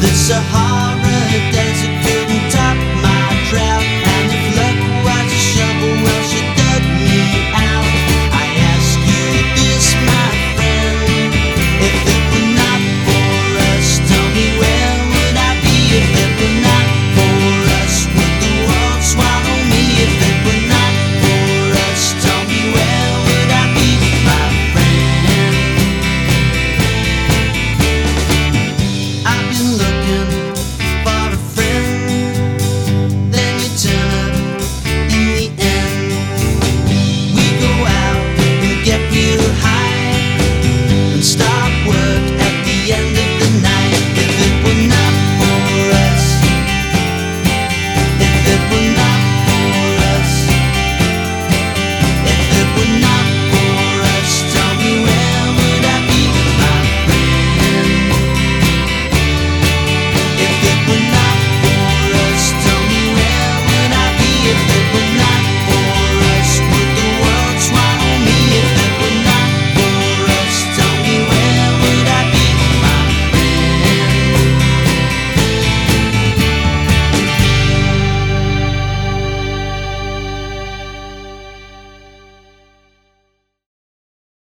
the Sahara.